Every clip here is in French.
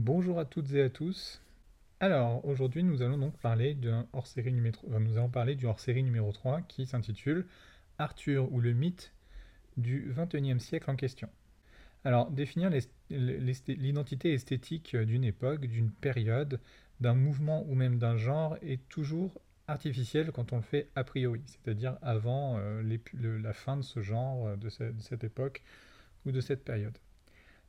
Bonjour à toutes et à tous. Alors, aujourd'hui, nous allons donc parler d'un hors-série numéro nous allons parler du hors-série numéro 3 qui s'intitule Arthur ou le mythe du XXIe siècle en question. Alors, définir l'identité esthétique d'une époque, d'une période, d'un mouvement ou même d'un genre est toujours artificiel quand on le fait a priori, c'est-à-dire avant euh, la fin de ce genre, euh, de cette époque ou de cette période.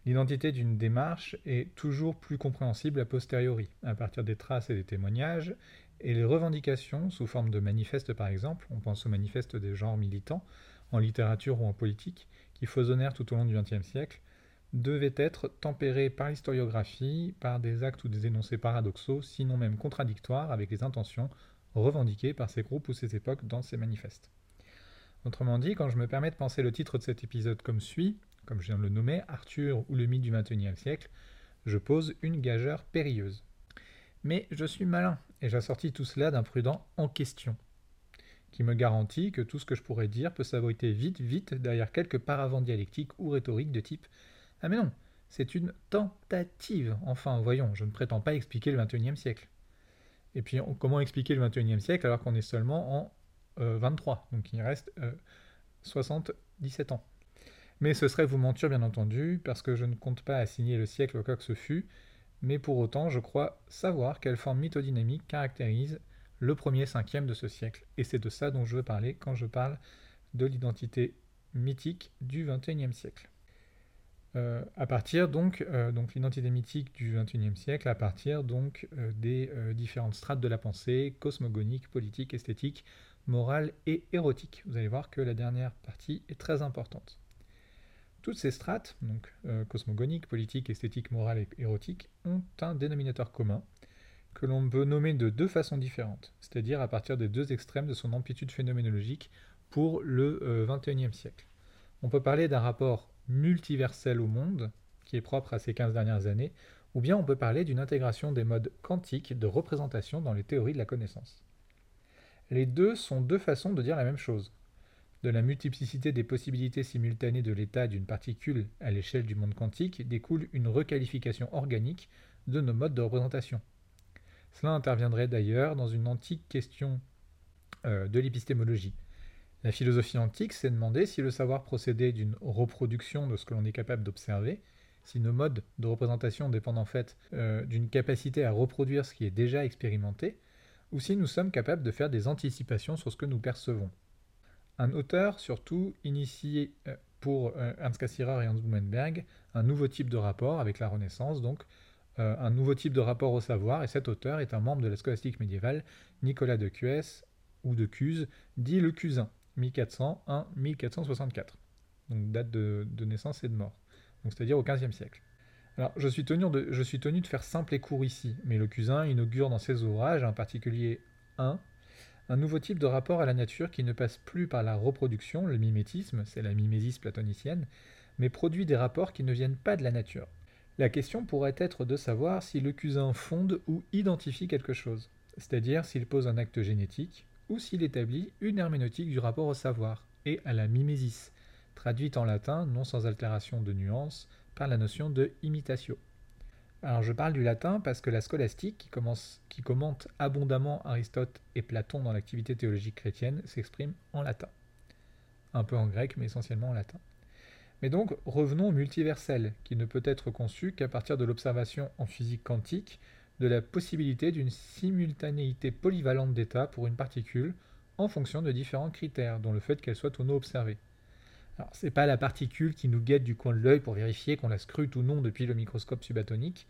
L'identité d'une démarche est toujours plus compréhensible a posteriori, à partir des traces et des témoignages, et les revendications, sous forme de manifestes par exemple, on pense aux manifestes des genres militants, en littérature ou en politique, qui foisonnèrent tout au long du XXe siècle, devaient être tempérées par l'historiographie, par des actes ou des énoncés paradoxaux, sinon même contradictoires avec les intentions revendiquées par ces groupes ou ces époques dans ces manifestes. Autrement dit, quand je me permets de penser le titre de cet épisode comme suit, comme je viens de le nommer, Arthur ou le mythe du XXIe siècle, je pose une gageure périlleuse. Mais je suis malin, et j'assortis tout cela d'un prudent en question, qui me garantit que tout ce que je pourrais dire peut s'abriter vite, vite derrière quelques paravents dialectiques ou rhétoriques de type Ah mais non, c'est une tentative. Enfin, voyons, je ne prétends pas expliquer le XXIe siècle. Et puis, comment expliquer le XXIe siècle alors qu'on est seulement en 23, euh, donc il reste 77 euh, ans. Mais ce serait vous mentir bien entendu, parce que je ne compte pas assigner le siècle au que ce fût, mais pour autant je crois savoir quelle forme mythodynamique caractérise le premier cinquième de ce siècle. Et c'est de ça dont je veux parler quand je parle de l'identité mythique du XXIe siècle. Euh, à partir donc, euh, donc l'identité mythique du XXIe siècle, à partir donc euh, des différentes strates de la pensée, cosmogonique, politique, esthétique, morale et érotique. Vous allez voir que la dernière partie est très importante. Toutes ces strates, donc euh, cosmogoniques, politiques, esthétiques, morales et érotiques, ont un dénominateur commun que l'on peut nommer de deux façons différentes, c'est-à-dire à partir des deux extrêmes de son amplitude phénoménologique pour le XXIe euh, siècle. On peut parler d'un rapport multiversel au monde, qui est propre à ces 15 dernières années, ou bien on peut parler d'une intégration des modes quantiques de représentation dans les théories de la connaissance. Les deux sont deux façons de dire la même chose, de la multiplicité des possibilités simultanées de l'état d'une particule à l'échelle du monde quantique découle une requalification organique de nos modes de représentation. Cela interviendrait d'ailleurs dans une antique question euh, de l'épistémologie. La philosophie antique s'est demandé si le savoir procédait d'une reproduction de ce que l'on est capable d'observer, si nos modes de représentation dépendent en fait euh, d'une capacité à reproduire ce qui est déjà expérimenté, ou si nous sommes capables de faire des anticipations sur ce que nous percevons. Un auteur, surtout, initié euh, pour euh, Ernst Cassirer et Hans Blumenberg un nouveau type de rapport avec la Renaissance, donc euh, un nouveau type de rapport au savoir, et cet auteur est un membre de la scolastique médiévale, Nicolas de Cues, ou de Cuse, dit le Cusin, 1401-1464, donc date de, naissance et de mort, c'est-à-dire au XVe siècle. Alors, je suis, tenu de, je suis tenu de faire simple et court ici, mais le Cusin inaugure dans ses ouvrages, en particulier un, un nouveau type de rapport à la nature qui ne passe plus par la reproduction, le mimétisme, c'est la mimésis platonicienne, mais produit des rapports qui ne viennent pas de la nature. La question pourrait être de savoir si le cousin fonde ou identifie quelque chose, c'est-à-dire s'il pose un acte génétique, ou s'il établit une herméneutique du rapport au savoir, et à la mimésis, traduite en latin, non sans altération de nuance, par la notion de imitatio. Alors je parle du latin parce que la scolastique, qui, commence, qui commente abondamment Aristote et Platon dans l'activité théologique chrétienne, s'exprime en latin. Un peu en grec, mais essentiellement en latin. Mais donc revenons au multiversel, qui ne peut être conçu qu'à partir de l'observation en physique quantique de la possibilité d'une simultanéité polyvalente d'états pour une particule en fonction de différents critères, dont le fait qu'elle soit ou non observée. Alors, c'est pas la particule qui nous guette du coin de l'œil pour vérifier qu'on la scrute ou non depuis le microscope subatonique,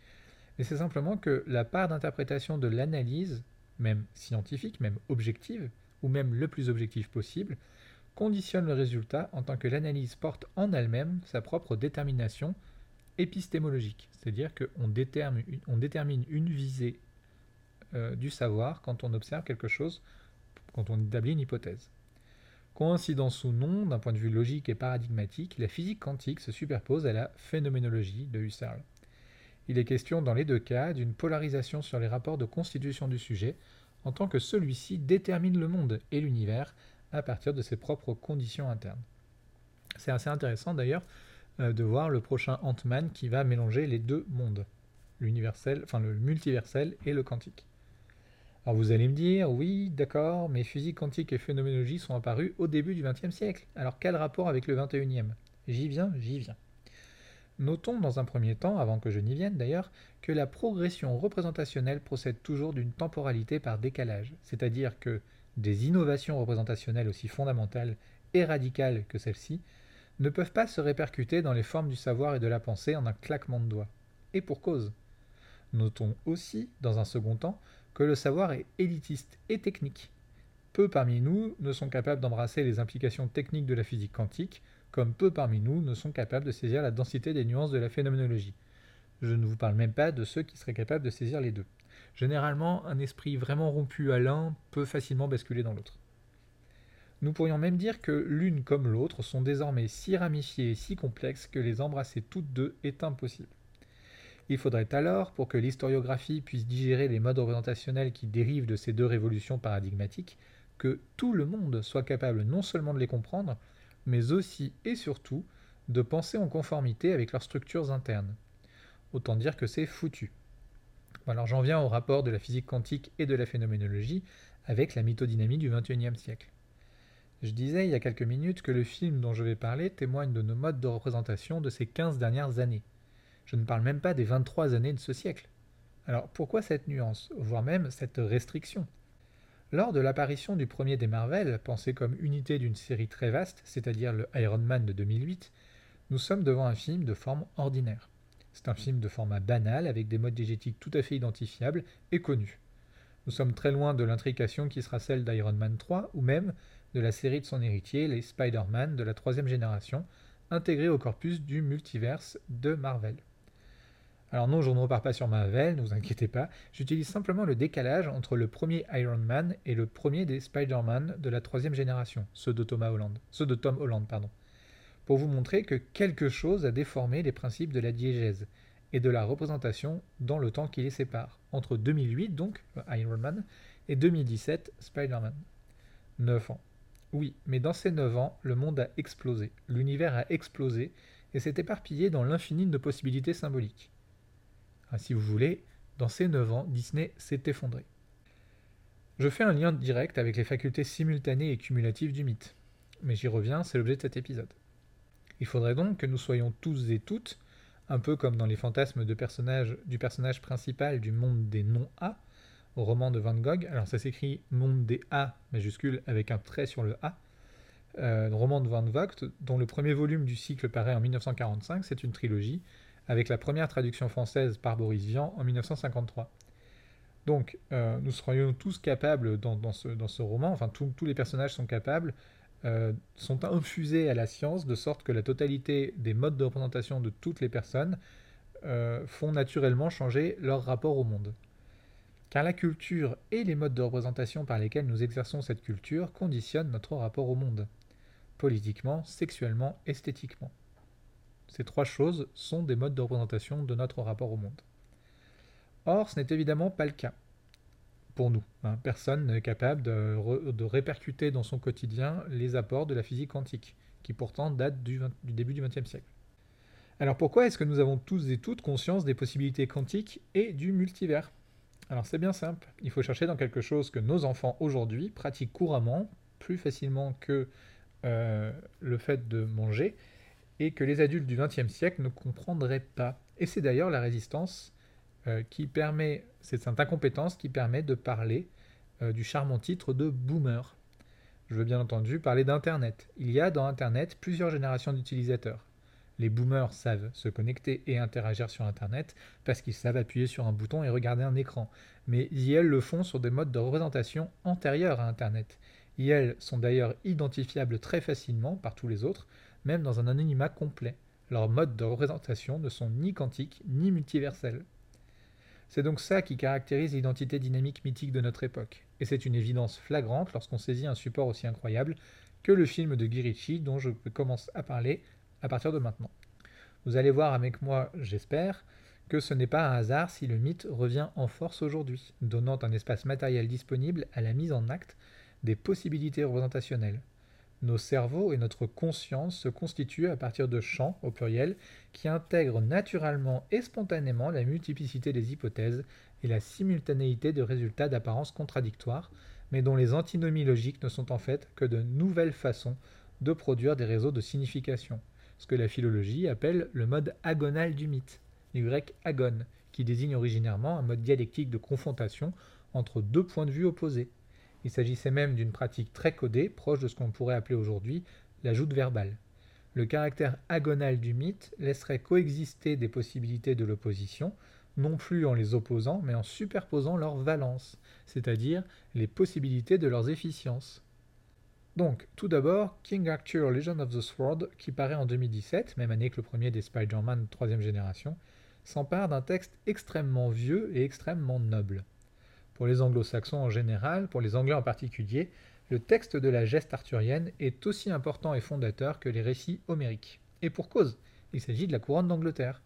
mais c'est simplement que la part d'interprétation de l'analyse, même scientifique, même objective, ou même le plus objectif possible, conditionne le résultat en tant que l'analyse porte en elle-même sa propre détermination épistémologique, c'est-à-dire qu'on détermine, on détermine une visée euh, du savoir quand on observe quelque chose, quand on établit une hypothèse. Coïncidence ou non, d'un point de vue logique et paradigmatique, la physique quantique se superpose à la phénoménologie de Husserl. Il est question dans les deux cas d'une polarisation sur les rapports de constitution du sujet, en tant que celui-ci détermine le monde et l'univers à partir de ses propres conditions internes. C'est assez intéressant d'ailleurs euh, de voir le prochain Ant-Man qui va mélanger les deux mondes. l'universel, enfin le multiversel et le quantique. Alors vous allez me dire, oui, d'accord, mais physique quantique et phénoménologie sont apparus au début du XXe siècle. Alors quel rapport avec le XXIe J'y viens, j'y viens. Notons dans un premier temps, avant que je n'y vienne d'ailleurs, que la progression représentationnelle procède toujours d'une temporalité par décalage, c'est-à-dire que des innovations représentationnelles aussi fondamentales et radicales que celles-ci ne peuvent pas se répercuter dans les formes du savoir et de la pensée en un claquement de doigts. Et pour cause. Notons aussi, dans un second temps, que le savoir est élitiste et technique. Peu parmi nous ne sont capables d'embrasser les implications techniques de la physique quantique, comme peu parmi nous ne sont capables de saisir la densité des nuances de la phénoménologie. Je ne vous parle même pas de ceux qui seraient capables de saisir les deux. Généralement, un esprit vraiment rompu à l'un peut facilement basculer dans l'autre. Nous pourrions même dire que l'une comme l'autre sont désormais si ramifiées et si complexes que les embrasser toutes deux est impossible. Il faudrait alors, pour que l'historiographie puisse digérer les modes représentationnels qui dérivent de ces deux révolutions paradigmatiques, que tout le monde soit capable non seulement de les comprendre, mais aussi et surtout de penser en conformité avec leurs structures internes. Autant dire que c'est foutu. Alors j'en viens au rapport de la physique quantique et de la phénoménologie avec la mythodynamie du XXIe siècle. Je disais il y a quelques minutes que le film dont je vais parler témoigne de nos modes de représentation de ces 15 dernières années. Je ne parle même pas des 23 années de ce siècle. Alors pourquoi cette nuance, voire même cette restriction? Lors de l'apparition du premier des Marvel, pensé comme unité d'une série très vaste, c'est-à-dire le Iron Man de 2008, nous sommes devant un film de forme ordinaire. C'est un film de format banal avec des modes diégétiques tout à fait identifiables et connus. Nous sommes très loin de l'intrication qui sera celle d'Iron Man 3 ou même de la série de son héritier, les Spider-Man de la troisième génération, intégrés au corpus du multiverse de Marvel. Alors non, je ne repars pas sur Marvel, ne vous inquiétez pas, j'utilise simplement le décalage entre le premier Iron Man et le premier des Spider-Man de la troisième génération, ceux de Thomas Holland, ceux de Tom Holland, pardon, pour vous montrer que quelque chose a déformé les principes de la diégèse et de la représentation dans le temps qui les sépare, entre 2008 donc, Iron Man, et 2017, Spider-Man. 9 ans. Oui, mais dans ces 9 ans, le monde a explosé, l'univers a explosé, et s'est éparpillé dans l'infini de possibilités symboliques si vous voulez, dans ces 9 ans, Disney s'est effondré. Je fais un lien direct avec les facultés simultanées et cumulatives du mythe, mais j'y reviens, c'est l'objet de cet épisode. Il faudrait donc que nous soyons tous et toutes, un peu comme dans les fantasmes du personnage principal du monde des non-A, au roman de Van Gogh, alors ça s'écrit monde des A majuscule avec un trait sur le A, euh, roman de Van Vogt, dont le premier volume du cycle paraît en 1945, c'est une trilogie, avec la première traduction française par Boris Vian en 1953. Donc, euh, nous serions tous capables dans, ce, roman, enfin tous les personnages sont capables, euh, sont infusés à la science de sorte que la totalité des modes de représentation de toutes les personnes euh, font naturellement changer leur rapport au monde. Car la culture et les modes de représentation par lesquels nous exerçons cette culture conditionnent notre rapport au monde, politiquement, sexuellement, esthétiquement. Ces trois choses sont des modes de représentation de notre rapport au monde. Or, ce n'est évidemment pas le cas pour nous. Hein. Personne n'est capable de, répercuter dans son quotidien les apports de la physique quantique, qui pourtant datent du, du début du XXe siècle. Alors pourquoi est-ce que nous avons tous et toutes conscience des possibilités quantiques et du multivers? Alors c'est bien simple, il faut chercher dans quelque chose que nos enfants aujourd'hui pratiquent couramment, plus facilement que euh, le fait de manger, et que les adultes du XXe siècle ne comprendraient pas. Et c'est d'ailleurs la résistance euh, qui permet, c'est cette incompétence qui permet de parler euh, du charmant titre de boomer. Je veux bien entendu parler d'Internet. Il y a dans Internet plusieurs générations d'utilisateurs. Les boomers savent se connecter et interagir sur Internet parce qu'ils savent appuyer sur un bouton et regarder un écran. Mais IL le font sur des modes de représentation antérieurs à Internet. IL sont d'ailleurs identifiables très facilement par tous les autres, même dans un anonymat complet. Leurs modes de représentation ne sont ni quantiques ni multiversels. C'est donc ça qui caractérise l'identité dynamique mythique de notre époque, et c'est une évidence flagrante lorsqu'on saisit un support aussi incroyable que le film de Guy dont je commence à parler à partir de maintenant. Vous allez voir avec moi, j'espère, que ce n'est pas un hasard si le mythe revient en force aujourd'hui, donnant un espace matériel disponible à la mise en acte des possibilités représentationnelles, Nos cerveaux et notre conscience se constituent à partir de champs, au pluriel, qui intègrent naturellement et spontanément la multiplicité des hypothèses et la simultanéité de résultats d'apparence contradictoires, mais dont les antinomies logiques ne sont en fait que de nouvelles façons de produire des réseaux de signification, ce que la philologie appelle le mode agonal du mythe, du grec agon, qui désigne originairement un mode dialectique de confrontation entre deux points de vue opposés. Il s'agissait même d'une pratique très codée, proche de ce qu'on pourrait appeler aujourd'hui l'ajoute verbale. Le caractère agonal du mythe laisserait coexister des possibilités de l'opposition, non plus en les opposant, mais en superposant leurs valences, c'est-à-dire les possibilités de leurs efficiences. Donc, tout d'abord, King Arthur Legend of the Sword, qui paraît en 2017, même année que le premier des Spider-Man troisième génération, s'empare d'un texte extrêmement vieux et extrêmement noble. Pour les anglo-saxons en général, pour les anglais en particulier, le texte de la geste arthurienne est aussi important et fondateur que les récits homériques. Et pour cause, il s'agit de la couronne d'Angleterre,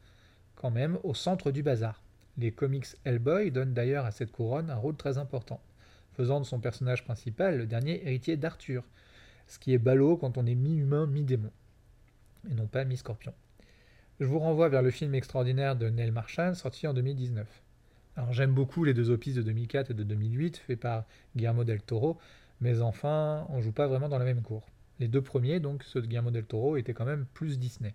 quand même au centre du bazar. Les comics Hellboy donnent d'ailleurs à cette couronne un rôle très important, faisant de son personnage principal le dernier héritier d'Arthur, ce qui est ballot quand on est mi-humain, mi-démon, et non pas mi-scorpion. Je vous renvoie vers le film extraordinaire de Neil Marshall sorti en 2019. Alors j'aime beaucoup les deux opus de 2004 et de 2008 faits par Guillermo del Toro, mais enfin on joue pas vraiment dans la même cour. Les deux premiers, donc ceux de Guillermo del Toro, étaient quand même plus Disney.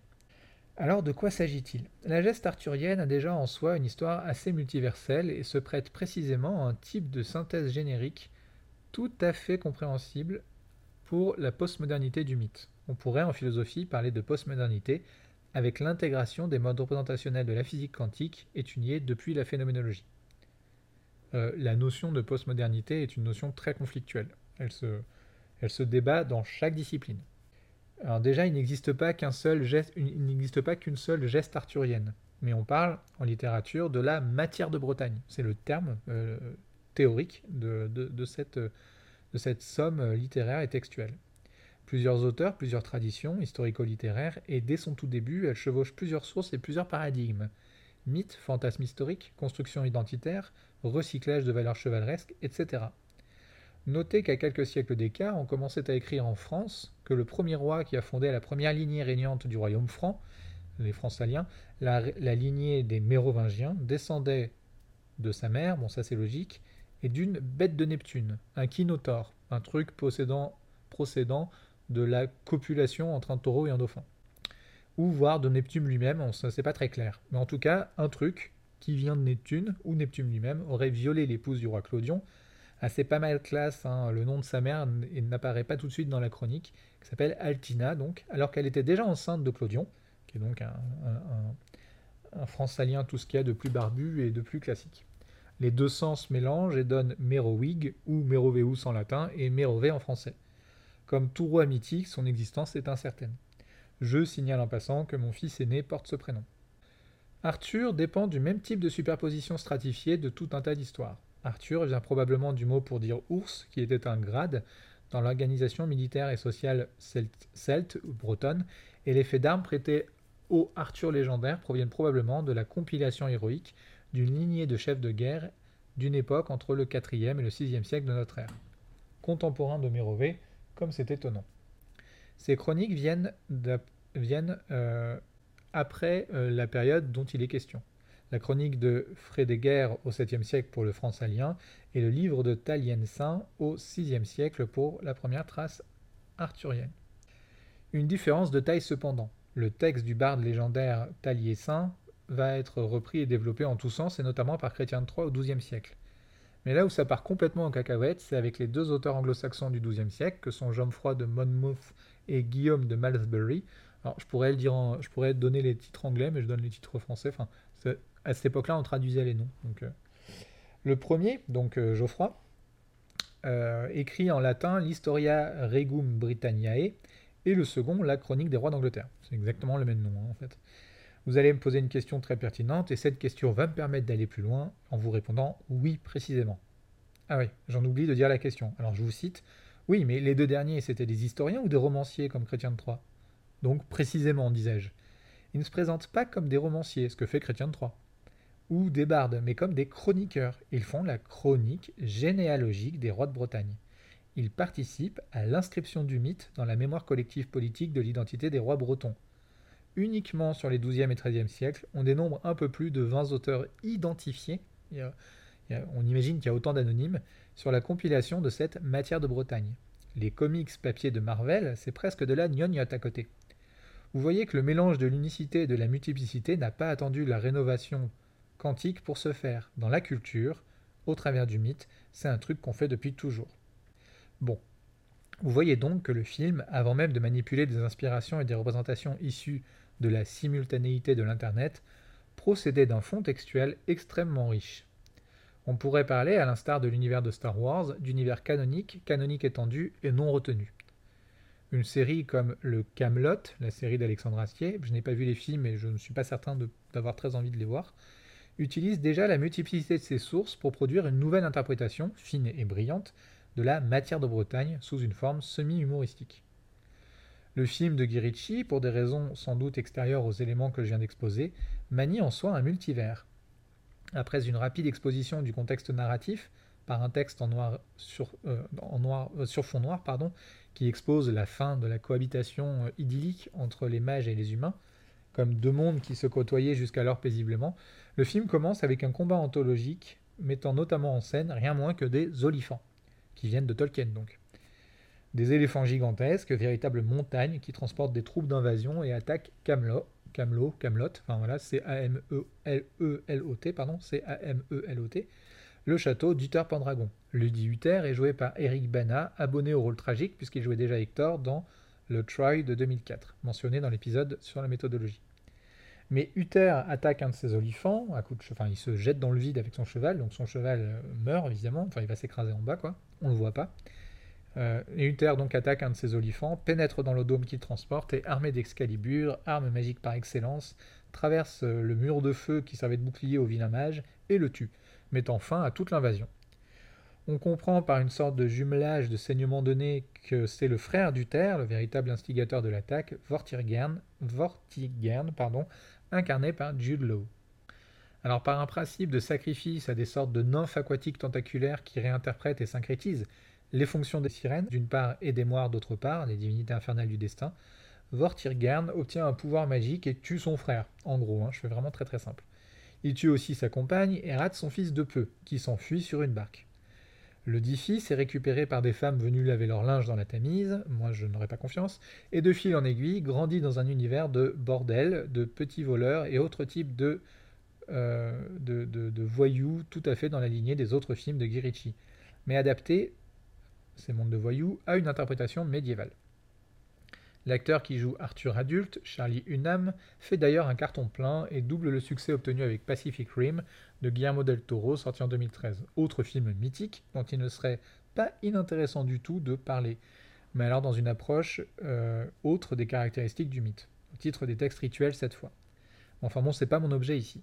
Alors de quoi s'agit-il? La geste arthurienne a déjà en soi une histoire assez multiverselle et se prête précisément à un type de synthèse générique tout à fait compréhensible pour la postmodernité du mythe. On pourrait en philosophie parler de postmodernité avec l'intégration des modes représentationnels de la physique quantique étudiés depuis la phénoménologie. Euh, la notion de postmodernité est une notion très conflictuelle. Elle se, débat dans chaque discipline. Alors déjà, il n'existe pas qu'un seul geste, il n'existe pas qu'une seule geste arthurienne, mais on parle en littérature de la matière de Bretagne. C'est le terme euh, théorique de cette somme littéraire et textuelle. Plusieurs auteurs, plusieurs traditions historico-littéraires, et dès son tout début, elle chevauche plusieurs sources et plusieurs paradigmes. Mythe, fantasme historique, construction identitaire, recyclage de valeurs chevaleresques, etc. Notez qu'à quelques siècles d'écart, on commençait à écrire en France que le premier roi qui a fondé la première lignée régnante du royaume franc, les Francs-Saliens, la, lignée des Mérovingiens, descendait de sa mère, bon ça c'est logique, et d'une bête de Neptune, un kinotaure, un truc possédant, procédant de la copulation entre un taureau et un dauphin. Ou voire de Neptune lui-même, ça c'est pas très clair. Mais en tout cas, un truc qui vient de Neptune, ou Neptune lui-même, aurait violé l'épouse du roi Clodion, assez pas mal classe, hein. le nom de sa mère n'apparaît pas tout de suite dans la chronique, qui s'appelle Altina, donc, alors qu'elle était déjà enceinte de Clodion, qui est donc un, un, un tout ce qu'il y a de plus barbu et de plus classique. Les deux sens mélangent et donnent Merowig, ou Meroveus en latin, et Merové en français. Comme tout roi mythique, son existence est incertaine. Je signale en passant que mon fils aîné porte ce prénom. Arthur dépend du même type de superposition stratifiée de tout un tas d'histoires. Arthur vient probablement du mot pour dire ours, qui était un grade dans l'organisation militaire et sociale celte, ou bretonne, et les faits d'armes prêtés au Arthur légendaire proviennent probablement de la compilation héroïque d'une lignée de chefs de guerre d'une époque entre le 4e et le 6e siècle de notre ère. Contemporain de Mérové, c'est étonnant. Ces chroniques viennent, euh, après euh, la période dont il est question la chronique de Frédéguerre au 7e siècle pour le franc-salien et le livre de Talien-Saint au 6e siècle pour la première trace arthurienne. Une différence de taille cependant. Le texte du barde légendaire Talier-Saint va être repris et développé en tous sens et notamment par Chrétien Troyes au XIIe siècle. Mais là où ça part complètement en cacahuète, c'est avec les deux auteurs anglo-saxons du XIIe siècle, que sont Geoffroy de Monmouth et Guillaume de Malmesbury. Alors, je pourrais, dire je pourrais donner les titres anglais, mais je donne les titres français. Enfin, à cette époque-là, on traduisait les noms. Donc, euh, le premier, donc euh, Geoffroy, euh, écrit en latin l'Historia Regum Britanniae, et le second, la Chronique des rois d'Angleterre. C'est exactement le même nom, hein, en fait. Vous allez me poser une question très pertinente, et cette question va me permettre d'aller plus loin en vous répondant oui précisément. Ah oui, j'en oublie de dire la question. Alors je vous cite. Oui, mais les deux derniers, c'était des historiens ou des romanciers comme Chrétien de Troyes? Donc précisément, disais-je. Ils ne se présentent pas comme des romanciers, ce que fait Chrétien de Troyes ou des bardes, mais comme des chroniqueurs. Ils font la chronique généalogique des rois de Bretagne. il participe à l'inscription du mythe dans la mémoire collective politique de l'identité des rois bretons. Uniquement sur les XIIe et XIIIe siècles, on dénombre un peu plus de 20 auteurs identifiés, on imagine qu'il y a autant d'anonymes, sur la compilation de cette matière de Bretagne. Les comics papier de Marvel, c'est presque de la gnognotte à côté. Vous voyez que le mélange de l'unicité et de la multiplicité n'a pas attendu la rénovation quantique pour se faire. Dans la culture, au travers du mythe, c'est un truc qu'on fait depuis toujours. Bon. Vous voyez donc que le film, avant même de manipuler des inspirations et des représentations issues de la simultanéité de l'Internet, procédait d'un fond textuel extrêmement riche. On pourrait parler, à l'instar de l'univers de Star Wars, d'univers canonique, canonique étendu et non retenu. Une série comme le Camelot, la série d'Alexandre Astier, je n'ai pas vu les films et je ne suis pas certain d'avoir très envie de les voir, utilise déjà la multiplicité de ses sources pour produire une nouvelle interprétation, fine et brillante, de la matière de Bretagne sous une forme semi-humoristique. Le film de Guy pour des raisons sans doute extérieures aux éléments que je viens d'exposer, manie en soi un multivers. Après une rapide exposition du contexte narratif, par un texte en noir sur, euh, euh, fond noir pardon, qui expose la fin de la cohabitation euh, idyllique entre les mages et les humains, comme deux mondes qui se côtoyaient jusqu'alors paisiblement, le film commence avec un combat anthologique mettant notamment en scène rien moins que des olifants, qui viennent de Tolkien donc. Des éléphants gigantesques, véritables montagnes qui transportent des troupes d'invasion et attaquent Camelot, Camelot, Camelot, enfin voilà, c'est A-M-E-L-E-L-O-T, pardon, c'est A-M-E-L-O-T, le château d'Uther Pendragon. Dit Uther est joué par Eric Bana, abonné au rôle tragique puisqu'il jouait déjà Hector dans le Troy de 2004, mentionné dans l'épisode sur la méthodologie. Mais Uther attaque un de ses olifants, à de enfin, il se jette dans le vide avec son cheval, donc son cheval euh, meurt évidemment, enfin il va s'écraser en bas quoi, on le voit pas. Euh, et Uther donc attaque un de ses olifants, pénètre dans le dôme qu'il transporte et armé d'Excalibur, arme magique par excellence, traverse euh, le mur de feu qui servait de bouclier au vilain mage et le tue, mettant fin à toute l'invasion. On comprend par une sorte de jumelage de saignement donné que c'est le frère d'Uther, le véritable instigateur de l'attaque, Vortigern, Vortigern pardon, incarné par Jude Law. Alors par un principe de sacrifice à des sortes de nymphes aquatiques tentaculaires qui réinterprètent et syncrétisent les fonctions des sirènes, d'une part, et des moires, d'autre part, les divinités infernales du destin, Vortigern obtient un pouvoir magique et tue son frère, en gros, hein, je fais vraiment très très simple. Il tue aussi sa compagne et rate son fils de peu, qui s'enfuit sur une barque. Le est récupéré par des femmes venues laver leur linge dans la Tamise, moi je n'aurais pas confiance, et de fil en aiguille grandit dans un univers de bordel, de petits voleurs et autres types de, euh, voyous tout à fait dans la lignée des autres films de Guy mais adapté, ces mondes de voyous, à une interprétation médiévale. L'acteur qui joue Arthur adulte, Charlie Hunnam, fait d'ailleurs un carton plein et double le succès obtenu avec Pacific Rim de Guillermo del Toro, sorti en 2013. Autre film mythique dont il ne serait pas inintéressant du tout de parler, mais alors dans une approche euh, autre des caractéristiques du mythe, au titre des textes rituels cette fois. Enfin bon, c'est pas mon objet ici.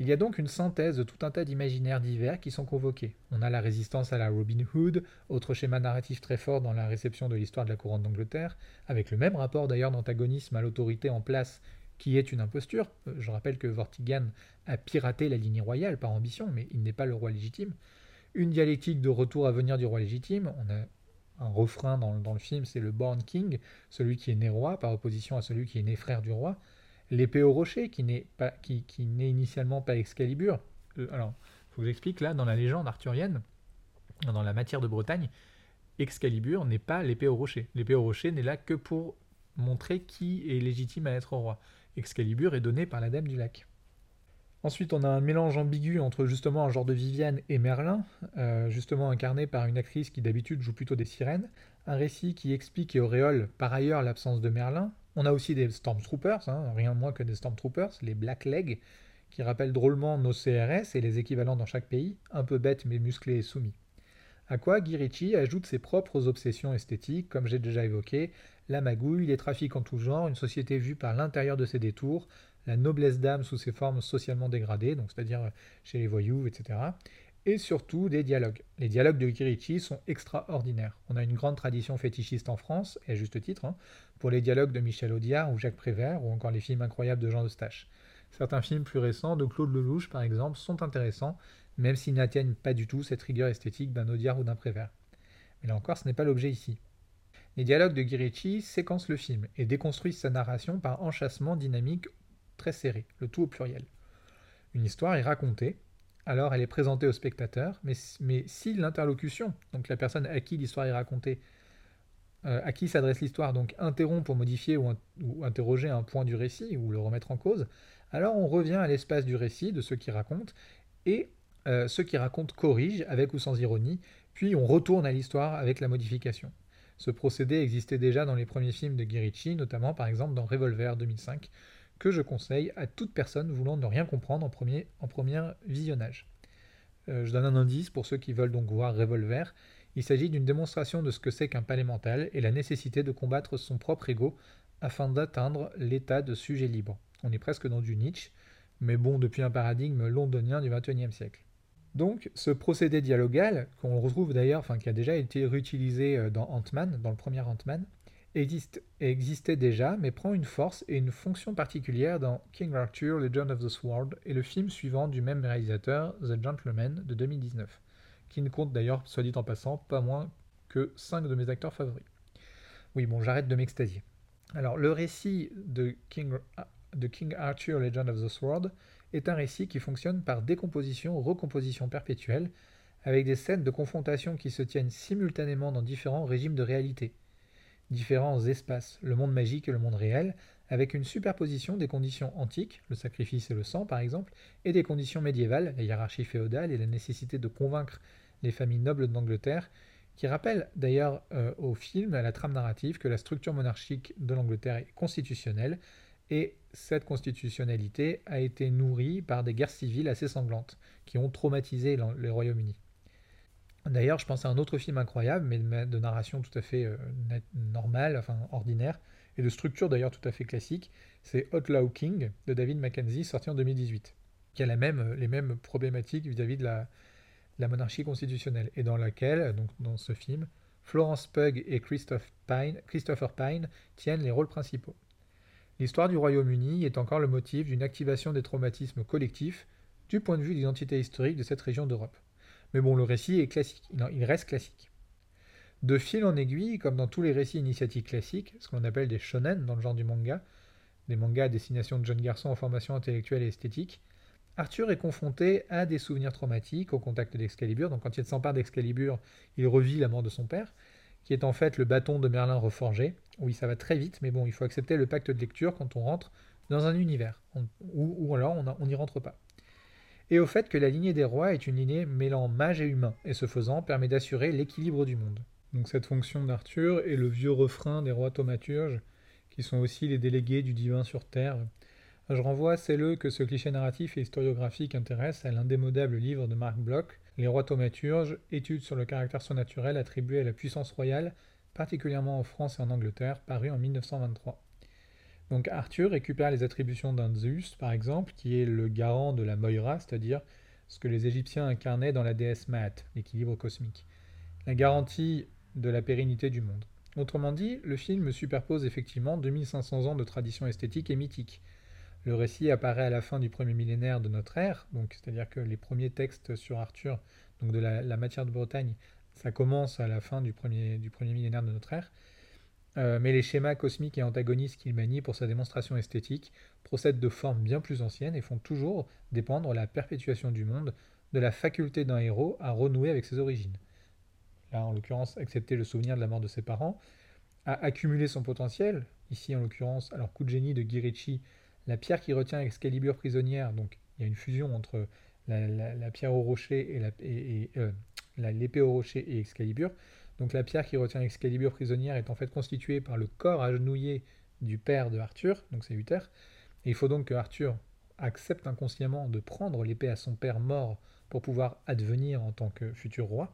Il y a donc une synthèse de tout un tas d'imaginaires divers qui sont convoqués. On a la résistance à la Robin Hood, autre schéma narratif très fort dans la réception de l'histoire de la couronne d'Angleterre, avec le même rapport d'ailleurs d'antagonisme à l'autorité en place qui est une imposture. Euh, je rappelle que Vortigern a piraté la lignée royale par ambition, mais il n'est pas le roi légitime. Une dialectique de retour à venir du roi légitime. On a un refrain dans, dans le film, c'est le Born King, celui qui est né roi, par opposition à celui qui est né frère du roi l'épée au rocher, qui n'est pas, qui, n'est initialement pas Excalibur. Euh, alors, faut que j'explique là, dans la légende arthurienne, dans la matière de Bretagne, Excalibur n'est pas l'épée au rocher. L'épée au rocher n'est là que pour montrer qui est légitime à être roi. Excalibur est donné par la Dame du Lac. Ensuite, on a un mélange ambigu entre justement un genre de Viviane et Merlin, euh, justement incarné par une actrice qui d'habitude joue plutôt des sirènes, un récit qui explique et auréole par ailleurs l'absence de Merlin, on a aussi des Stormtroopers, hein, rien moins que des Stormtroopers, les Black Leg, qui rappellent drôlement nos CRS et les équivalents dans chaque pays, un peu bêtes mais musclés et soumis. À quoi Guy ajoute ses propres obsessions esthétiques, comme j'ai déjà évoqué, la magouille, les trafics en tout genre, une société vue par l'intérieur de ses détours, la noblesse d'âme sous ses formes socialement dégradées, donc c'est-à-dire chez les voyous, etc et surtout des dialogues. Les dialogues de Kirichi sont extraordinaires. On a une grande tradition fétichiste en France, et à juste titre, hein, pour les dialogues de Michel Audiard ou Jacques Prévert, ou encore les films incroyables de Jean Eustache. Certains films plus récents, de Claude Lelouch par exemple, sont intéressants, même s'ils n'atteignent pas du tout cette rigueur esthétique d'un Audiard ou d'un Prévert. Mais là encore, ce n'est pas l'objet ici. Les dialogues de Guirichi séquencent le film et déconstruisent sa narration par enchâssement dynamique très serré, le tout au pluriel. Une histoire est racontée, alors elle est présentée au spectateur, mais, si l'interlocution, donc la personne à qui l'histoire est racontée, euh, à qui s'adresse l'histoire, donc interrompt pour modifier ou, interroger un point du récit ou le remettre en cause, alors on revient à l'espace du récit de ceux qui racontent, et euh, ceux qui racontent corrigent avec ou sans ironie, puis on retourne à l'histoire avec la modification. Ce procédé existait déjà dans les premiers films de Guirichi, notamment par exemple dans Revolver 2005, que je conseille à toute personne voulant ne rien comprendre en premier, en premier visionnage. Euh, je donne un indice pour ceux qui veulent donc voir Revolver. Il s'agit d'une démonstration de ce que c'est qu'un palais mental et la nécessité de combattre son propre ego afin d'atteindre l'état de sujet libre. On est presque dans du Nietzsche, mais bon, depuis un paradigme londonien du XXIe siècle. Donc, ce procédé dialogal, qu'on retrouve d'ailleurs, enfin qui a déjà été réutilisé euh, dans Ant-Man, dans le premier Ant-Man, existe, existait déjà, mais prend une force et une fonction particulière dans King Arthur, Legend of the Sword et le film suivant du même réalisateur, The Gentleman, de 2019, qui ne compte d'ailleurs, soit dit en passant, pas moins que 5 de mes acteurs favoris. Oui, bon, j'arrête de m'extasier. Alors, le récit de King, de King Arthur, Legend of the Sword est un récit qui fonctionne par décomposition, recomposition perpétuelle, avec des scènes de confrontation qui se tiennent simultanément dans différents régimes de réalité différents espaces, le monde magique et le monde réel, avec une superposition des conditions antiques, le sacrifice et le sang par exemple, et des conditions médiévales, la hiérarchie féodale et la nécessité de convaincre les familles nobles d'Angleterre, qui rappellent d'ailleurs euh, au film, à la trame narrative, que la structure monarchique de l'Angleterre est constitutionnelle, et cette constitutionnalité a été nourrie par des guerres civiles assez sanglantes, qui ont traumatisé le Royaume-Uni. D'ailleurs, je pense à un autre film incroyable, mais de narration tout à fait euh, normale, enfin ordinaire, et de structure d'ailleurs tout à fait classique. C'est Outlaw King de David Mackenzie, sorti en 2018, qui a la même, euh, les mêmes problématiques vis-à-vis de la, monarchie constitutionnelle, et dans laquelle, donc dans ce film, Florence Pugh et Christopher Pine tiennent les rôles principaux. L'histoire du Royaume-Uni est encore le motif d'une activation des traumatismes collectifs du point de vue de l'identité historique de cette région d'Europe. Mais bon, le récit est classique, il reste classique. De fil en aiguille, comme dans tous les récits initiatiques classiques, ce qu'on appelle des shonen dans le genre du manga, des mangas à destination de jeunes garçons en formation intellectuelle et esthétique, Arthur est confronté à des souvenirs traumatiques au contact d'Excalibur. Donc quand il s'empare d'Excalibur, il revit la mort de son père, qui est en fait le bâton de Merlin reforgé. Oui, ça va très vite, mais bon, il faut accepter le pacte de lecture quand on rentre dans un univers, ou, alors on n'y rentre pas et au fait que la lignée des rois est une lignée mêlant mage et humain, et ce faisant permet d'assurer l'équilibre du monde. Donc cette fonction d'Arthur est le vieux refrain des rois thaumaturges, qui sont aussi les délégués du divin sur terre. Je renvoie à celles que ce cliché narratif et historiographique intéresse à l'indémodable livre de Marc Bloch, Les rois thaumaturges, études sur le caractère surnaturel attribué à la puissance royale, particulièrement en France et en Angleterre, paru en 1923. Donc Arthur récupère les attributions d'un Zeus, par exemple, qui est le garant de la Moira, c'est-à-dire ce que les Égyptiens incarnaient dans la déesse Maat, l'équilibre cosmique, la garantie de la pérennité du monde. Autrement dit, le film superpose effectivement 2500 ans de tradition esthétique et mythique. Le récit apparaît à la fin du premier millénaire de notre ère, donc c'est-à-dire que les premiers textes sur Arthur, donc de la, matière de Bretagne, ça commence à la fin du premier, du premier millénaire de notre ère. Euh, mais les schémas cosmiques et antagonistes qu'il manie pour sa démonstration esthétique procèdent de formes bien plus anciennes et font toujours dépendre la perpétuation du monde de la faculté d'un héros à renouer avec ses origines. Là, en l'occurrence, accepter le souvenir de la mort de ses parents, à accumuler son potentiel, ici en l'occurrence, alors coup de génie de Girichi, la pierre qui retient Excalibur prisonnière, donc il y a une fusion entre la, pierre au rocher et euh, l'épée au rocher et Excalibur, donc la pierre qui retient Excalibur prisonnière est en fait constituée par le corps agenouillé du père de Arthur, donc c'est Uther. Il faut donc que Arthur accepte inconsciemment de prendre l'épée à son père mort pour pouvoir advenir en tant que futur roi.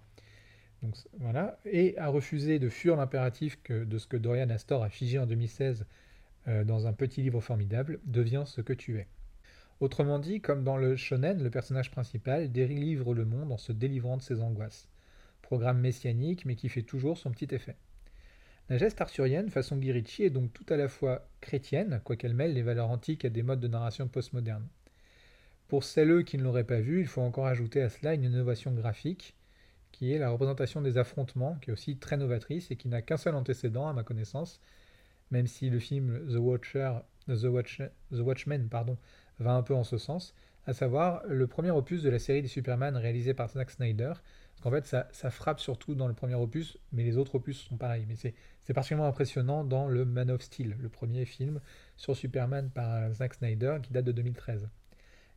Donc, voilà. Et a refusé de fuir l'impératif de ce que Dorian Astor a figé en 2016 euh, dans un petit livre formidable, Deviens ce que tu es. Autrement dit, comme dans le shonen, le personnage principal délivre le monde en se délivrant de ses angoisses programme messianique, mais qui fait toujours son petit effet. La geste arthurienne, façon Guirichi, est donc tout à la fois chrétienne, quoiqu'elle mêle les valeurs antiques à des modes de narration postmodernes. Pour celles qui ne l'auraient pas vu, il faut encore ajouter à cela une innovation graphique qui est la représentation des affrontements, qui est aussi très novatrice et qui n'a qu'un seul antécédent à ma connaissance, même si le film The Watcher, The, Watch, The Watchmen va un peu en ce sens, à savoir le premier opus de la série des Superman réalisé par Zack Snyder. Parce qu'en fait, ça, frappe surtout dans le premier opus, mais les autres opus sont pareils. Mais c'est particulièrement impressionnant dans le Man of Steel, le premier film sur Superman par Zack Snyder qui date de 2013.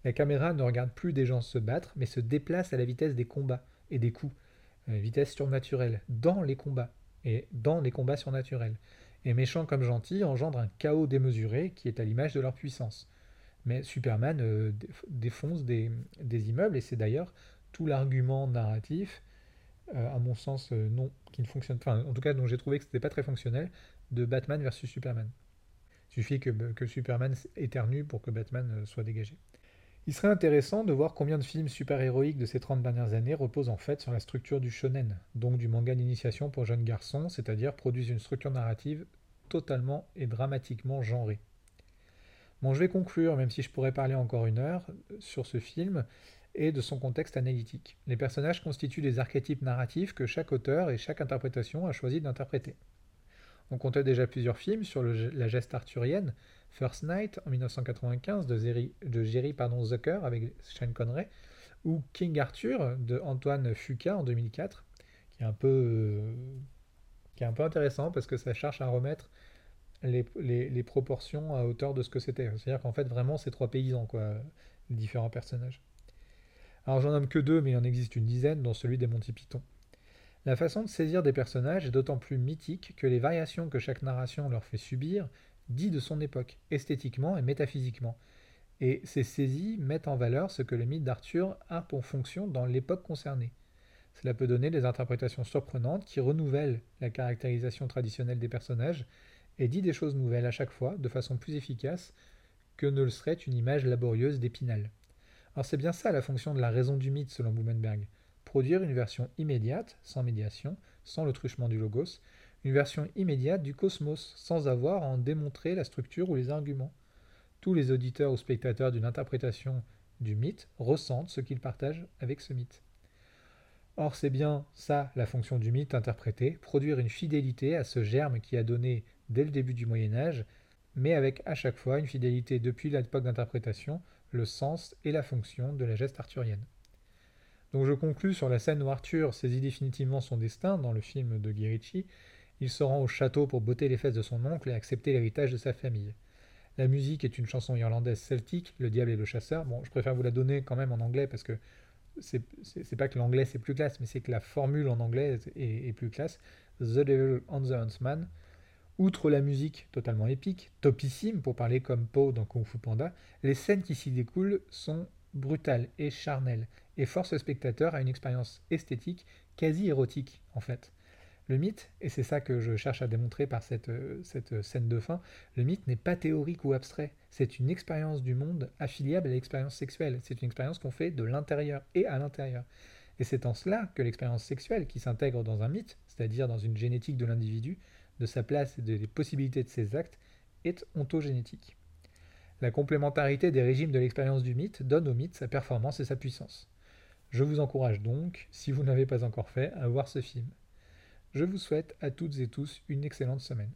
La caméra ne regarde plus des gens se battre, mais se déplace à la vitesse des combats et des coups, euh, vitesse surnaturelle, dans les combats, et dans les combats surnaturels. Et méchants comme gentils engendrent un chaos démesuré qui est à l'image de leur puissance. Mais Superman euh, défonce des, immeubles, et c'est d'ailleurs tout l'argument narratif, euh, à mon sens, non, qui ne fonctionne pas, en tout cas dont j'ai trouvé que ce n'était pas très fonctionnel, de Batman versus Superman. Il suffit que, que Superman éternue pour que Batman soit dégagé. Il serait intéressant de voir combien de films super-héroïques de ces 30 dernières années reposent en fait sur la structure du shonen, donc du manga d'initiation pour jeunes garçons, c'est-à-dire produisent une structure narrative totalement et dramatiquement genrée. Bon, je vais conclure, même si je pourrais parler encore une heure, sur ce film et de son contexte analytique. Les personnages constituent des archétypes narratifs que chaque auteur et chaque interprétation a choisi d'interpréter. On comptait déjà plusieurs films sur la geste arthurienne, First Night en 1995 de, Jerry, de pardon, Zucker avec Shane Connery, ou King Arthur de Antoine Fuqua en 2004, qui est un peu, qui est un peu intéressant parce que ça cherche à remettre les, proportions à hauteur de ce que c'était. C'est-à-dire qu'en fait, vraiment, c'est trois paysans, quoi, différents personnages. Alors, j'en nomme que deux, mais il en existe une dizaine, dont celui des Monty Python. La façon de saisir des personnages est d'autant plus mythique que les variations que chaque narration leur fait subir dit de son époque, esthétiquement et métaphysiquement. Et ces saisies mettent en valeur ce que le mythe d'Arthur a pour fonction dans l'époque concernée. Cela peut donner des interprétations surprenantes qui renouvellent la caractérisation traditionnelle des personnages et dit des choses nouvelles à chaque fois de façon plus efficace que ne le serait une image laborieuse d'Épinal. Alors c'est bien ça la fonction de la raison du mythe selon Blumenberg. Produire une version immédiate, sans médiation, sans le truchement du logos, une version immédiate du cosmos, sans avoir à en démontrer la structure ou les arguments. Tous les auditeurs ou spectateurs d'une interprétation du mythe ressentent ce qu'ils partagent avec ce mythe. Or, c'est bien ça la fonction du mythe interprété, produire une fidélité à ce germe qui a donné dès le début du Moyen Âge, mais avec à chaque fois une fidélité depuis l'époque d'interprétation, le sens et la fonction de la geste arthurienne. Donc je conclus sur la scène où Arthur saisit définitivement son destin dans le film de Guy il se rend au château pour botter les fesses de son oncle et accepter l'héritage de sa famille. La musique est une chanson irlandaise celtique, Le diable et le chasseur. Bon, je préfère vous la donner quand même en anglais parce que c'est pas que l'anglais c'est plus classe, mais c'est que la formule en anglais est, plus classe. The Devil on the Huntsman. Outre la musique totalement épique, topissime pour parler comme Poe dans Kung Fu Panda, les scènes qui s'y découlent sont brutales et charnelles et forcent le spectateur à une expérience esthétique quasi érotique en fait. Le mythe, et c'est ça que je cherche à démontrer par cette, euh, cette scène de fin, le mythe n'est pas théorique ou abstrait, c'est une expérience du monde affiliable à l'expérience sexuelle, c'est une expérience qu'on fait de l'intérieur et à l'intérieur. Et c'est en cela que l'expérience sexuelle qui s'intègre dans un mythe, c'est-à-dire dans une génétique de l'individu, de sa place et des possibilités de ses actes, est ontogénétique. La complémentarité des régimes de l'expérience du mythe donne au mythe sa performance et sa puissance. Je vous encourage donc, si vous n'avez pas encore fait, à voir ce film. Je vous souhaite à toutes et tous une excellente semaine.